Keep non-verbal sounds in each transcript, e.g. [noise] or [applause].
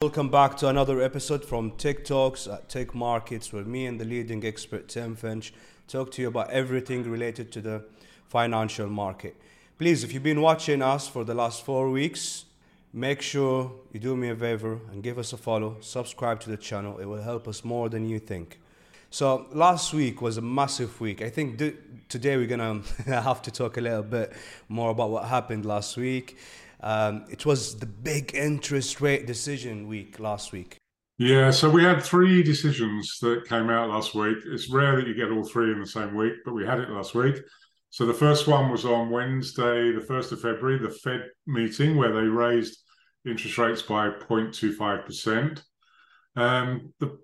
Welcome back to another episode from TIC Talks at TIC Markets, where me and the leading expert Tim Finch talk to you about everything related to the financial market. Please, if you've been watching us for the last four weeks, make sure you do me a favor and give us a follow, subscribe to the channel. It will help us more than you think. So last week was a massive week. I think th- today we're gonna [laughs] have to talk a little bit more about what happened last week. Um, it was the big interest rate decision week last week. Yeah, so we had three decisions that came out last week. It's rare that you get all three in the same week, but we had it last week. So the first one was on Wednesday, the 1st of February, the Fed meeting where they raised interest rates by 0.25%. Um, the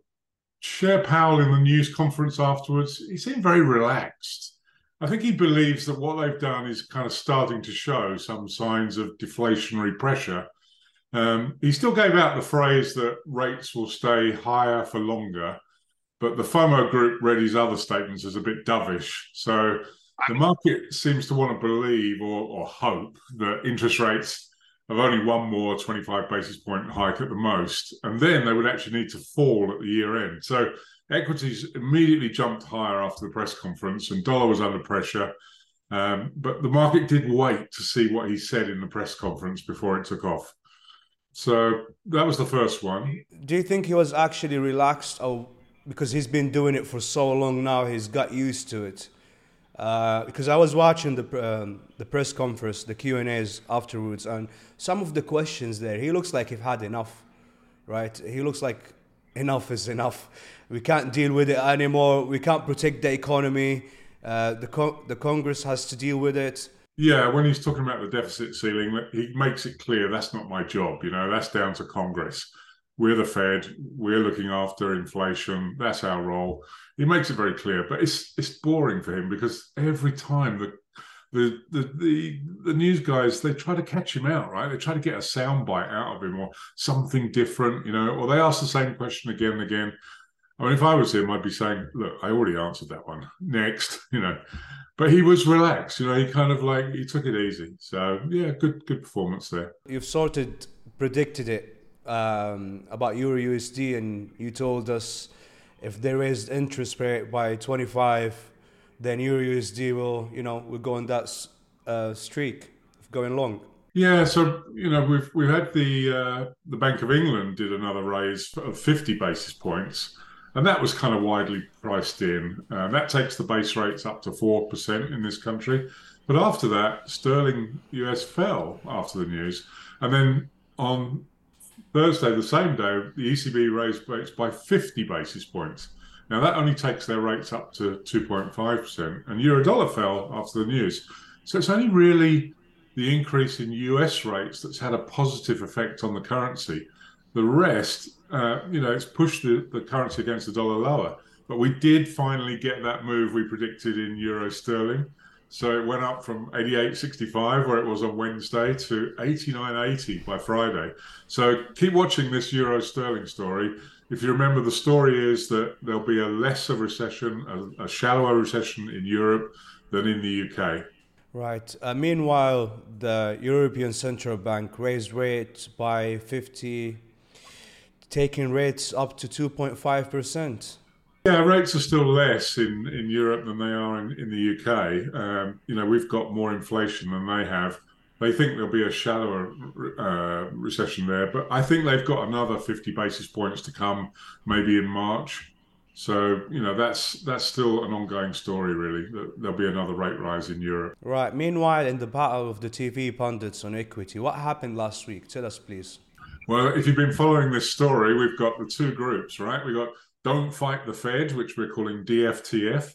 Chair Powell in the news conference afterwards, he seemed very relaxed. I think he believes that what they've done is kind of starting to show some signs of deflationary pressure. Um, he still gave out the phrase that rates will stay higher for longer, but the FOMO group read his other statements as a bit dovish. So the market seems to want to believe or, or hope that interest rates of only one more 25 basis point hike at the most, and then they would actually need to fall at the year end. So equities immediately jumped higher after the press conference, and dollar was under pressure. Um, but the market did wait to see what he said in the press conference before it took off. So that was the first one. Do you think he was actually relaxed, or because he's been doing it for so long now, he's got used to it? Uh, because I was watching the um, the press conference, the Q and A's afterwards, and some of the questions there, he looks like he's had enough, right? He looks like enough is enough. We can't deal with it anymore. We can't protect the economy. Uh, the co- the Congress has to deal with it. Yeah, when he's talking about the deficit ceiling, he makes it clear that's not my job. You know, that's down to Congress. We're the Fed. We're looking after inflation. That's our role he makes it very clear, but it's it's boring for him because every time the the, the the the news guys they try to catch him out, right? They try to get a soundbite out of him or something different, you know, or they ask the same question again and again. I mean, if I was him, I'd be saying, "Look, I already answered that one. [laughs] Next, [laughs] you know." But he was relaxed, you know. He kind of like he took it easy. So yeah, good good performance there. You've sort of predicted it um, about Euro USD, and you told us if there is interest rate by 25, then Euro USD will, you know, will go on that uh, streak of going long. Yeah, so you know we've we've had the uh, the Bank of England did another raise of 50 basis points, and that was kind of widely priced in. Uh, that takes the base rates up to four percent in this country. But after that, sterling US fell after the news, and then on Thursday, the same day, the ECB raised rates by 50 basis points. Now, that only takes their rates up to 2.5%, and Eurodollar fell after the news. So it's only really the increase in US rates that's had a positive effect on the currency. The rest, uh, you know, it's pushed the, the currency against the dollar lower. But we did finally get that move we predicted in euro sterling. So it went up from 88.65, where it was on Wednesday, to 89.80 by Friday. So keep watching this euro sterling story. If you remember, the story is that there'll be a lesser recession, a, a shallower recession in Europe than in the UK. Right. Uh, meanwhile, the European Central Bank raised rates by 50, taking rates up to 2.5%. Yeah, rates are still less in, in Europe than they are in, in the UK. Um, you know, we've got more inflation than they have. They think there'll be a shallower uh, recession there, but I think they've got another 50 basis points to come, maybe in March. So you know that's that's still an ongoing story, really. There'll be another rate rise in Europe. Right. Meanwhile, in the battle of the TV pundits on equity, what happened last week? Tell us, please. Well, if you've been following this story, we've got the two groups, right? We've got don't Fight the Fed, which we're calling DFTF.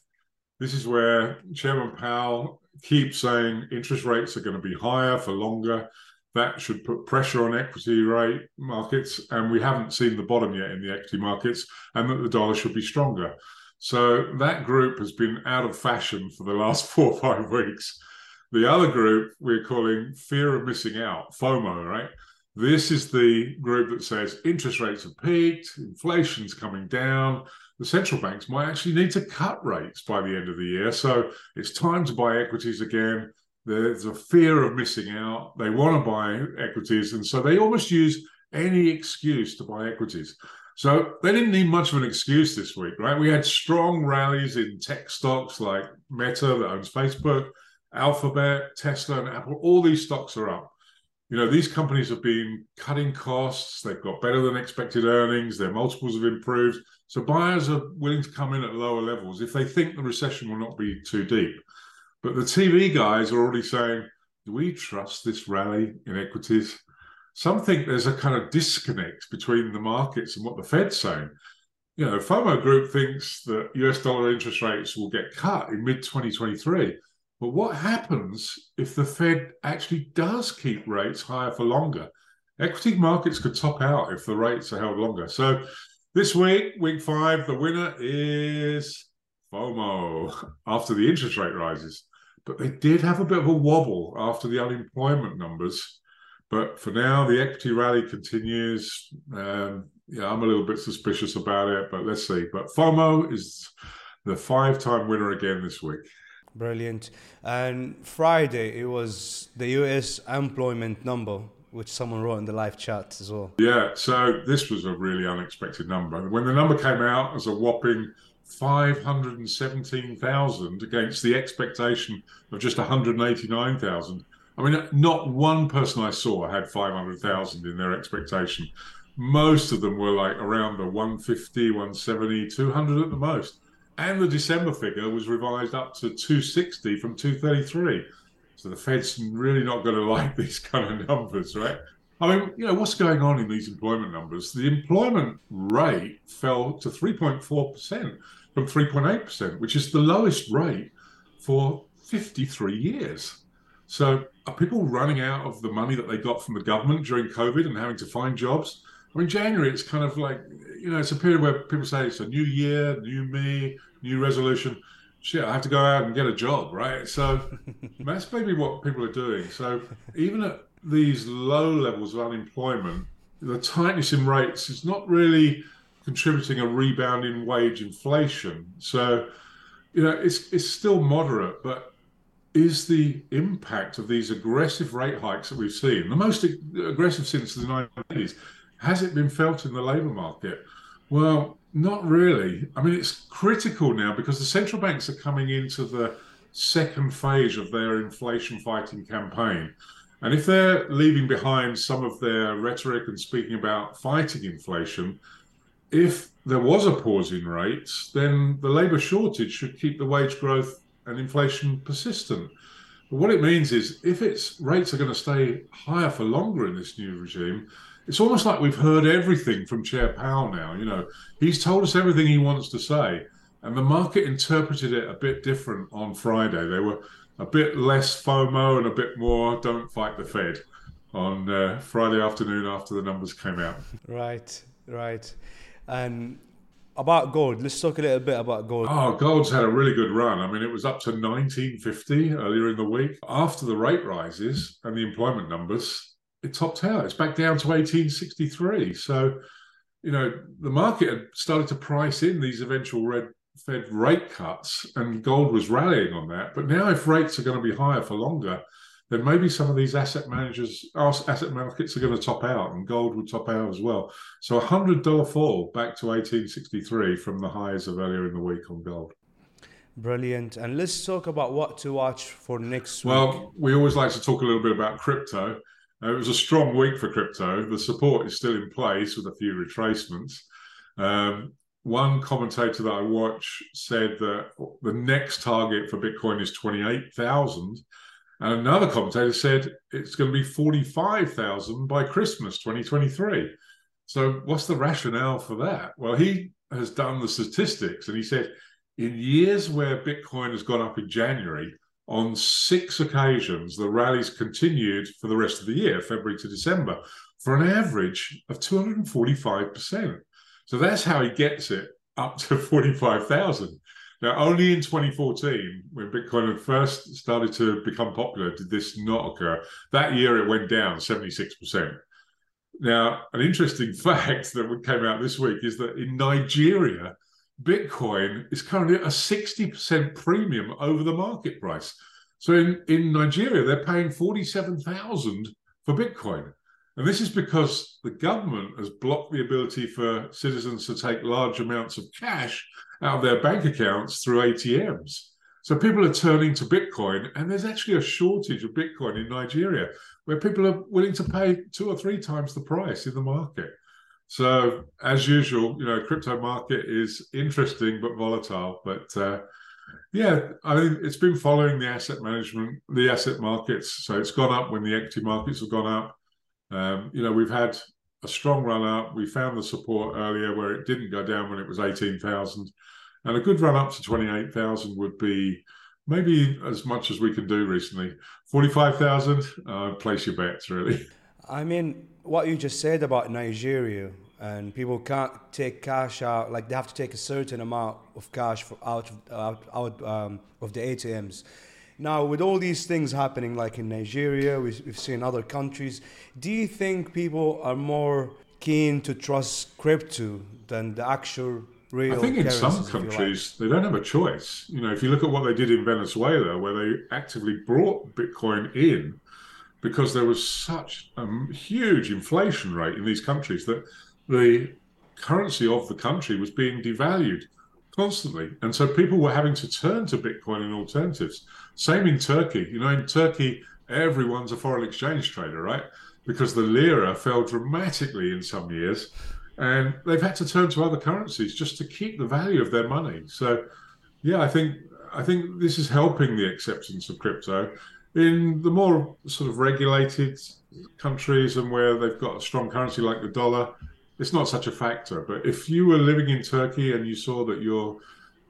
This is where Chairman Powell keeps saying interest rates are going to be higher for longer. That should put pressure on equity rate markets, and we haven't seen the bottom yet in the equity markets, and that the dollar should be stronger. So that group has been out of fashion for the last [laughs] four or five weeks. The other group we're calling fear of missing out, FOMO, right? This is the group that says interest rates have peaked, inflation's coming down. The central banks might actually need to cut rates by the end of the year. So it's time to buy equities again. There's a fear of missing out. They want to buy equities. And so they almost use any excuse to buy equities. So they didn't need much of an excuse this week, right? We had strong rallies in tech stocks like Meta that owns Facebook, Alphabet, Tesla, and Apple. All these stocks are up. You know, these companies have been cutting costs. They've got better than expected earnings. Their multiples have improved. So buyers are willing to come in at lower levels if they think the recession will not be too deep. But the TV guys are already saying, do we trust this rally in equities? some think there's a kind of disconnect between the markets and what the Fed's saying. You know, FOMO Group thinks that US dollar interest rates will get cut in mid 2023. But what happens if the Fed actually does keep rates higher for longer? Equity markets could top out if the rates are held longer. So this week, week five, the winner is FOMO [laughs] after the interest rate rises. But they did have a bit of a wobble after the unemployment numbers. But for now, the equity rally continues. Um, yeah, I'm a little bit suspicious about it, but let's see. But FOMO is the five time winner again this week. Brilliant. And Friday, it was the US employment number, which someone wrote in the live chat as well. Yeah, so this was a really unexpected number. When the number came out as a whopping 517,000 against the expectation of just 189,000, I mean, not one person I saw had 500,000 in their expectation. Most of them were like around the 150, 170, 200 at the most. And the December figure was revised up to 260 from 233. So the Fed's really not going to like [laughs] these kind of numbers, right? I mean, you know, what's going on in these employment numbers? The employment rate fell to 3.4% from 3.8%, which is the lowest rate for 53 years. So are people running out of the money that they got from the government during COVID and having to find jobs? I mean, January, it's kind of like, you know, it's a period where people say it's a new year, new me, new resolution. Shit, I have to go out and get a job, right? So [laughs] that's maybe what people are doing. So even at these low levels of unemployment, the tightness in rates is not really contributing a rebound in wage inflation. So, you know, it's it's still moderate, but is the impact of these aggressive rate hikes that we've seen, the most aggressive since the 1980s, has it been felt in the labour market? Well, not really. I mean, it's critical now because the central banks are coming into the second phase of their inflation fighting campaign. And if they're leaving behind some of their rhetoric and speaking about fighting inflation, if there was a pause in rates, then the labour shortage should keep the wage growth and inflation persistent. But what it means is if its rates are going to stay higher for longer in this new regime, it's almost like we've heard everything from Chair Powell now. You know, he's told us everything he wants to say, and the market interpreted it a bit different on Friday. They were a bit less FOMO and a bit more "Don't fight the Fed" on uh, Friday afternoon after the numbers came out. Right, right, and about gold, let's talk a little bit about gold. Oh, gold's had a really good run. I mean, it was up to 1950 earlier in the week. After the rate rises and the employment numbers, it topped out. It's back down to 1863. So, you know, the market had started to price in these eventual red Fed rate cuts, and gold was rallying on that. But now, if rates are going to be higher for longer, then maybe some of these asset managers, asset markets are going to top out, and gold would top out as well. So a hundred dollar fall back to 1863 from the highs of earlier in the week on gold. Brilliant. And let's talk about what to watch for next week. Well, we always like to talk a little bit about crypto. Uh, it was a strong week for crypto. The support is still in place with a few retracements. Um, one commentator that I watch said that the next target for Bitcoin is 28,000 and another commentator said it's going to be 45,000 by Christmas 2023. So, what's the rationale for that? Well, he has done the statistics and he said in years where Bitcoin has gone up in January, on six occasions, the rallies continued for the rest of the year, February to December, for an average of 245%. So that's how he gets it up to [laughs] 45,000. Now, only in 2014, when Bitcoin had first started to become popular, did this not occur. That year, it went down 76%. Now, an interesting [laughs] fact that came out this week is that in Nigeria, Bitcoin is currently at a 60% premium over the market price. So in, in Nigeria, they're paying 47,000 for Bitcoin. And this is because the government has blocked the ability for citizens to take large amounts of cash out of their bank accounts through ATMs. So people are turning to Bitcoin, and there's actually a shortage of Bitcoin in Nigeria where people are willing to pay two or three times the price in the market. So, as usual, you know, crypto market is interesting but volatile. But uh, yeah, I mean, it's been following the asset management, the asset markets. So it's gone up when the equity markets have gone up. Um, you know, we've had a strong run up. We found the support earlier where it didn't go down when it was 18,000. And a good run up to 28,000 would be maybe as much as we can do recently. 45,000, uh, place your bets, really. [laughs] I mean, what you just said about Nigeria and people can't take cash out, like they have to take a certain amount of cash out, out, out um, of the ATMs. Now, with all these things happening, like in Nigeria, we've, we've seen other countries, do you think people are more keen to trust crypto than the actual real? I think in some countries like? they don't have a choice. You know, if you look at what they did in Venezuela, where they actively brought Bitcoin in because there was such a huge inflation rate in these countries that the currency of the country was being devalued constantly. And so people were having to turn to Bitcoin and alternatives. Same in Turkey. You know, in Turkey, everyone's a foreign exchange trader, right? Because the lira fell dramatically in some years. And they've had to turn to other currencies just to keep the value of their money. So, yeah, I think I think this is helping the acceptance of crypto in the more sort of regulated countries and where they've got a strong currency like the dollar it's not such a factor. But if you were living in Turkey and you saw that your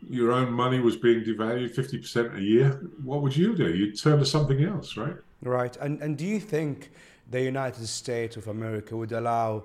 your own money was being devalued 50% a year, what would you do? You'd turn to something else, right? Right. And and do you think the United States of America would allow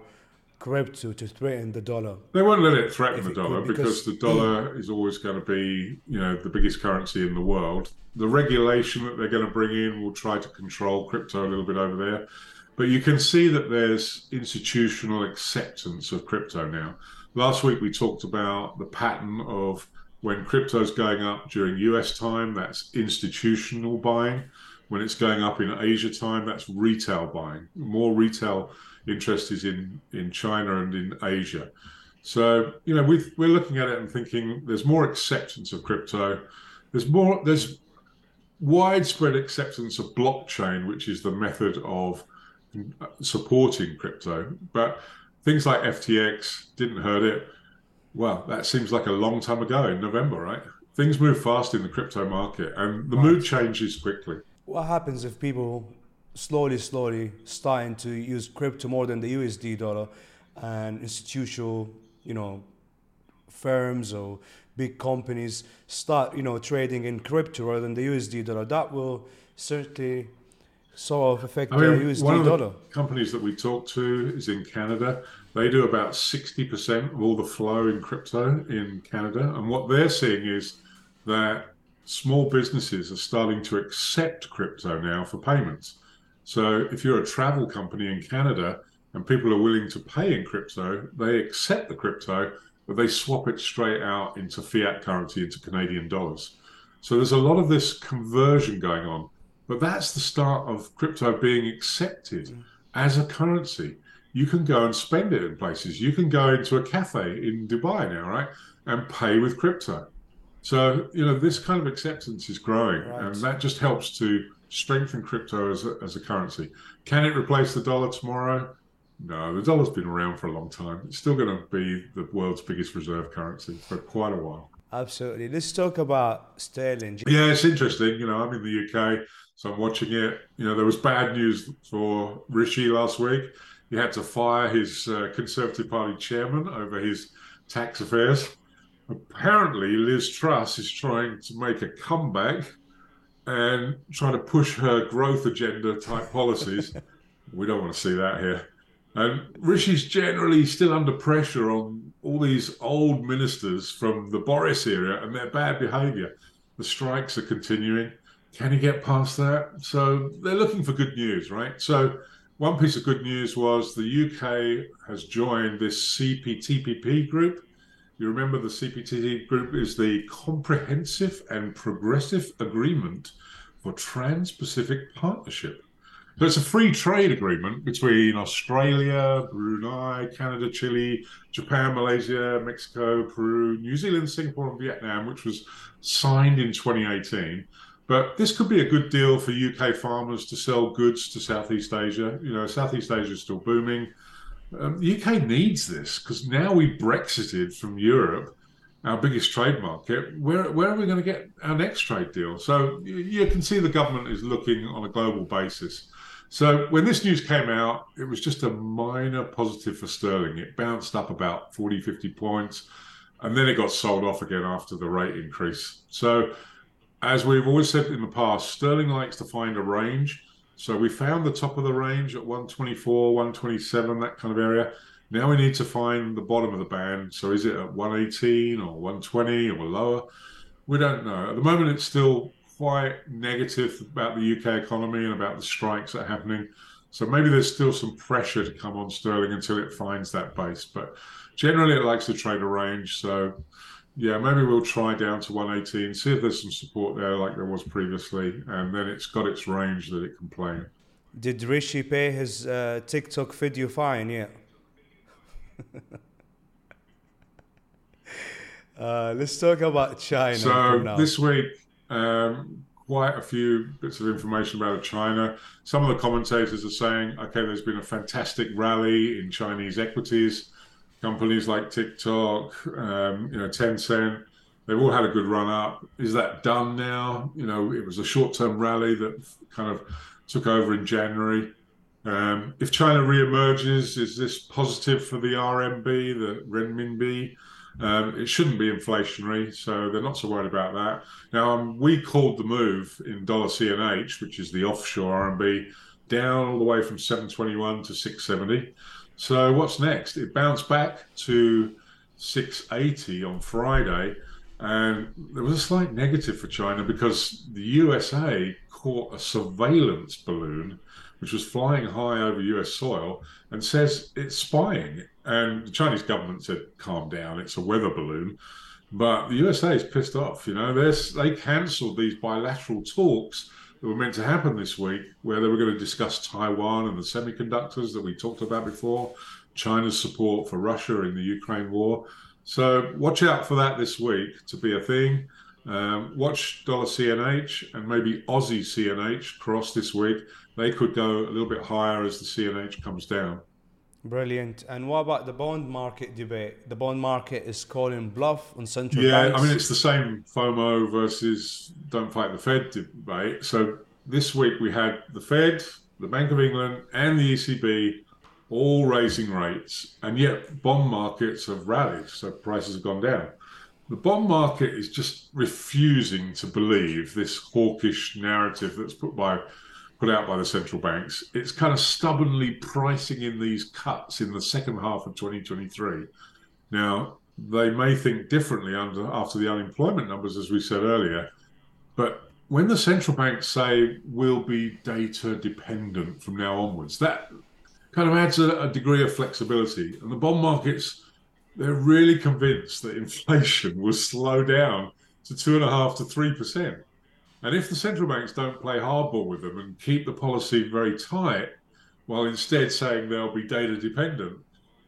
crypto to threaten the dollar? They won't let it threaten the dollar could, because, because, the dollar is always going to be, you know, the biggest currency in the world. The regulation that they're going to bring in will try to control crypto a little bit over there. But you can see that there's institutional acceptance of crypto now. Last week we talked about the pattern of when crypto's going up during US time, that's institutional buying. When it's going up in Asia time, that's retail buying. More retail interest is in, in China and in Asia. So, you know, we we're looking at it and thinking there's more acceptance of crypto. There's more, there's widespread acceptance of blockchain, which is the method of supporting crypto. But things like FTX didn't hurt it. Well, that seems like a long time ago in November, right? Things move fast in the crypto market and the right. mood changes quickly. What happens if people slowly, slowly starting to use crypto more than the USD dollar and institutional, you know, firms or big companies start, you know, trading in crypto rather than the USD dollar? That will certainly sort of affect I mean, the USD one of dollar. The companies that we talk to is in Canada. They do about 60% of all the flow in crypto in Canada. And what they're seeing is that small businesses are starting to accept crypto now for payments. So if you're a travel company in Canada and people are willing to pay in crypto, they accept the crypto, but they swap it straight out into fiat currency, into Canadian dollars. So there's a lot of this conversion going on. But that's the start of crypto being accepted mm. as a currency. You can go and spend it in places. You can go into a cafe in Dubai now, right, and pay with crypto. So you know this kind of acceptance is growing, right. and that just helps to strengthen crypto as a, as a currency. Can it replace the dollar tomorrow? No, the dollar's been around for a long time. It's still going to be the world's biggest reserve currency for quite a while. Absolutely. Let's talk about sterling. Yeah, it's interesting. You know, I'm in the UK. So I'm watching it. You know, there was bad news for Rishi last week. He had to fire his uh, Conservative Party chairman over his tax affairs. Apparently, Liz Truss is trying to make a comeback and trying to push her growth agenda type policies. [laughs] we don't want to see that here. And Rishi's generally still under pressure on all these old ministers from the Boris era and their bad behaviour. The strikes are continuing. Can he get past that? So they're looking for good news, right? So one piece of good news was the UK has joined this CPTPP group. You remember the CPTPP group is the Comprehensive and Progressive Agreement for Trans Pacific Partnership. So it's a free trade agreement between Australia, Brunei, Canada, Chile, Japan, Malaysia, Mexico, Peru, New Zealand, Singapore, and Vietnam, which was signed in 2018. But this could be a good deal for UK farmers to sell goods to Southeast Asia. You know, Southeast Asia is still booming. Um, the UK needs this because now we Brexited from Europe, our biggest trade market. Where where are we going to get our next trade deal? So you, you can see the government is looking on a global basis. So when this news came out, it was just a minor positive for sterling. It bounced up about 40, 50 points, and then it got sold off again after the rate increase. So as we've always said in the past, sterling likes to find a range. So we found the top of the range at 124, 127, that kind of area. Now we need to find the bottom of the band. So is it at 118 or 120 or lower? We don't know. At the moment, it's still quite negative about the UK economy and about the strikes that are happening. So maybe there's still some pressure to come on sterling until it finds that base. But generally, it likes to trade a range. So yeah, maybe we'll try down to 118, see if there's some support there like there was previously, and then it's got its range that it can play. Did Rishi pay his uh, TikTok video fine yet? [laughs] uh, let's talk about China. So this week, um, quite a few bits of information about China. Some of the commentators are saying, okay, there's been a fantastic rally in Chinese equities companies like TikTok, um, you know, Tencent, they've all had a good run up. Is that done now? You know, it was a short term rally that kind of took over in January. Um, if China reemerges, is this positive for the RMB, the renminbi? Um, it shouldn't be inflationary, so they're not so worried about that. Now, um, we called the move in dollar CNH, which is the offshore RMB, down all the way from 721 to 670. So what's next? It bounced back to 680 on Friday, and there was a slight negative for China because the USA caught a surveillance balloon which was flying high over US soil and says it's spying. And the Chinese government said, calm down, it's a weather balloon. But the USA is pissed off. You know, they cancelled these bilateral talks that were meant to happen this week, where they were going to discuss Taiwan and the semiconductors that we talked about before, China's support for Russia in the Ukraine war. So watch out for that this week to be a thing. Um, watch dollar CNH and maybe Aussie CNH cross this week. They could go a little bit higher as the CNH comes down. Brilliant. And what about the bond market debate? The bond market is calling bluff on central yeah, banks. I mean, it's the same FOMO versus don't fight the Fed debate. So this week we had the Fed, the Bank of England, and the ECB all raising rates, and yet bond markets have rallied, so prices have gone down. The bond market is just refusing to believe this hawkish narrative that's put by put out by the central banks, it's kind of stubbornly pricing in these cuts in the second half of 2023. Now, they may think differently under, after the unemployment numbers, as we said earlier, but when the central banks say we'll be data dependent from now onwards, that kind of adds a, a degree of flexibility. And the bond markets, they're really convinced that [laughs] inflation will slow down to two and a half to three percent. And if the central banks don't play hardball with them and keep the policy very tight, while instead saying they'll be data dependent,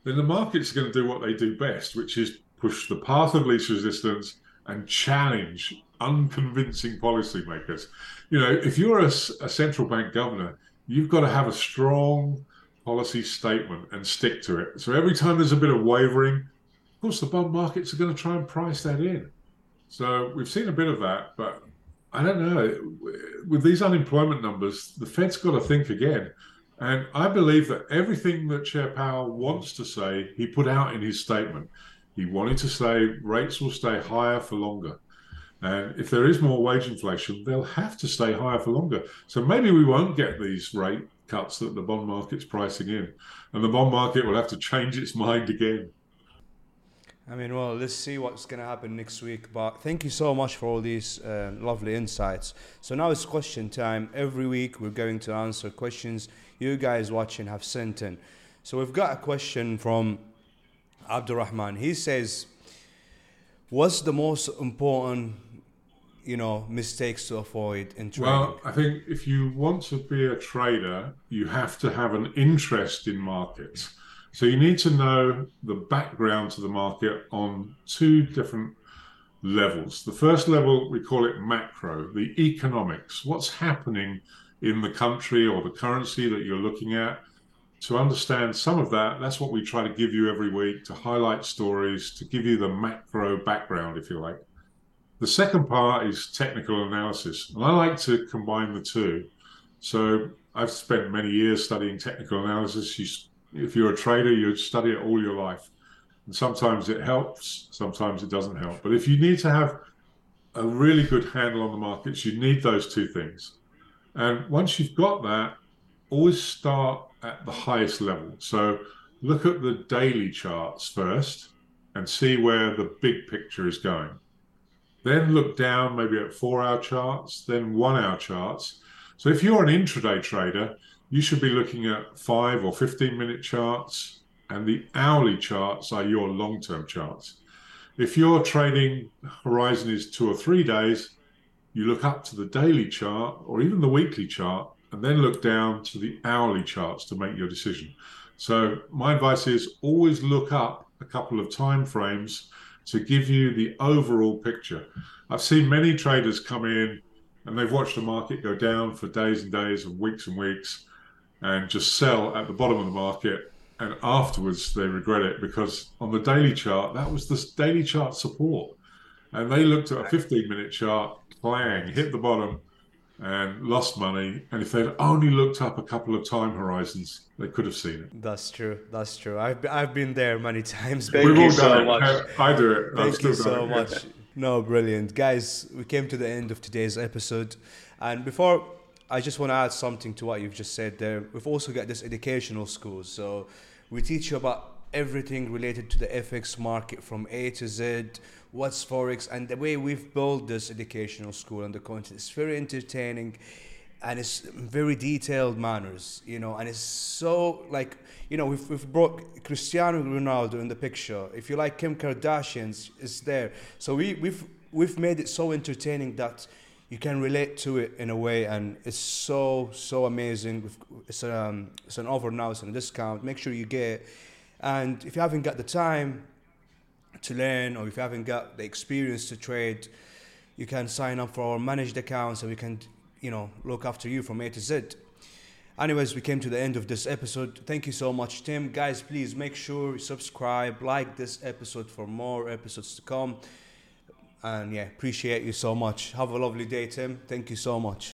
then the market's are going to do what they do best, which is push the path of least resistance and challenge unconvincing policymakers. You know, if you're a, a central bank governor, you've got to have a strong policy statement and stick to it. So every time there's a bit of wavering, of course, the bond markets are going to try and price that in. So we've seen a bit of that, but I don't know. With these unemployment numbers, the Fed's got to think again. And I believe that everything that Chair Powell wants to say, he put out in his statement. He wanted to say rates will stay higher for longer. And if there is more wage inflation, they'll have to stay higher for longer. So maybe we won't get these rate cuts that the bond market's pricing in. And the bond market will have to change its mind again. I mean, well, let's see what's going to happen next week. But thank you so much for all these uh, lovely insights. So now it's question time. Every week we're going to answer questions you guys watching have sent in. So we've got a question from Abdurrahman. He says, What's the most important you know mistakes to avoid in trading? Well, I think if you want to be a trader, you have to have an interest in markets. So you need to know the background to the market on two different levels. The first level, we call it macro, the economics. What's happening in the country or the currency that you're looking at? To understand some of that, that's what we try to give you every week to highlight stories, to give you the macro background, if you like. The second part is technical analysis, and I like to combine the two. So I've spent many years studying technical analysis. You, if you're a trader, you study it all your life. And sometimes it helps, sometimes it doesn't help. But if you need to have a really good handle on the markets, you need those two things. And once you've got that, always start at the highest level. So look at the daily charts first and see where the big picture is going. Then look down maybe at four hour charts, then one hour charts. So if you're an intraday trader, you should be looking at five or 15 minute charts, and the hourly charts are your long term charts. If your trading horizon is two or three days, you look up to the daily chart or even the weekly chart and then look down to the hourly charts to make your decision. So my advice is always look up a couple of time frames to give you the overall picture. I've seen many traders come in and they've watched the market go down for days and days and weeks and weeks and just sell at the bottom of the market and afterwards they regret it because on the daily chart that was the daily chart support and they looked at a 15 minute chart clang hit the bottom and lost money. And if they'd only looked up a couple of time horizons, they could have seen it. That's true. That's true. I've been, I've been there many [laughs] times. Thank We've you so much. I do it. Thank you so much. No, brilliant, guys. We came to the end of today's episode, and before I just want to add something to what you've just said there. We've also got this educational school, so we teach you about everything related to the FX market from A to Z, what's Forex, and the way we've built this educational school and the content is very entertaining and it's very detailed manners, you know, and it's so like, you know, we've, we've brought Cristiano Ronaldo in the picture. If you like Kim Kardashian's, it's there. So we, we've, we've made it so entertaining that you can relate to it in a way, and it's so, so amazing. It's, um, it's an offer now, it's a discount. Make sure you get it and if you haven't got the time to learn or if you haven't got the experience to trade, you can sign up for our managed accounts and we can, you know, look after you from A to Z. Anyways, we came to the end of this episode. Thank you so much, Tim. Guys, please make sure you subscribe, like this episode for more episodes to come. And yeah, appreciate you so much. Have a lovely day, Tim. Thank you so much.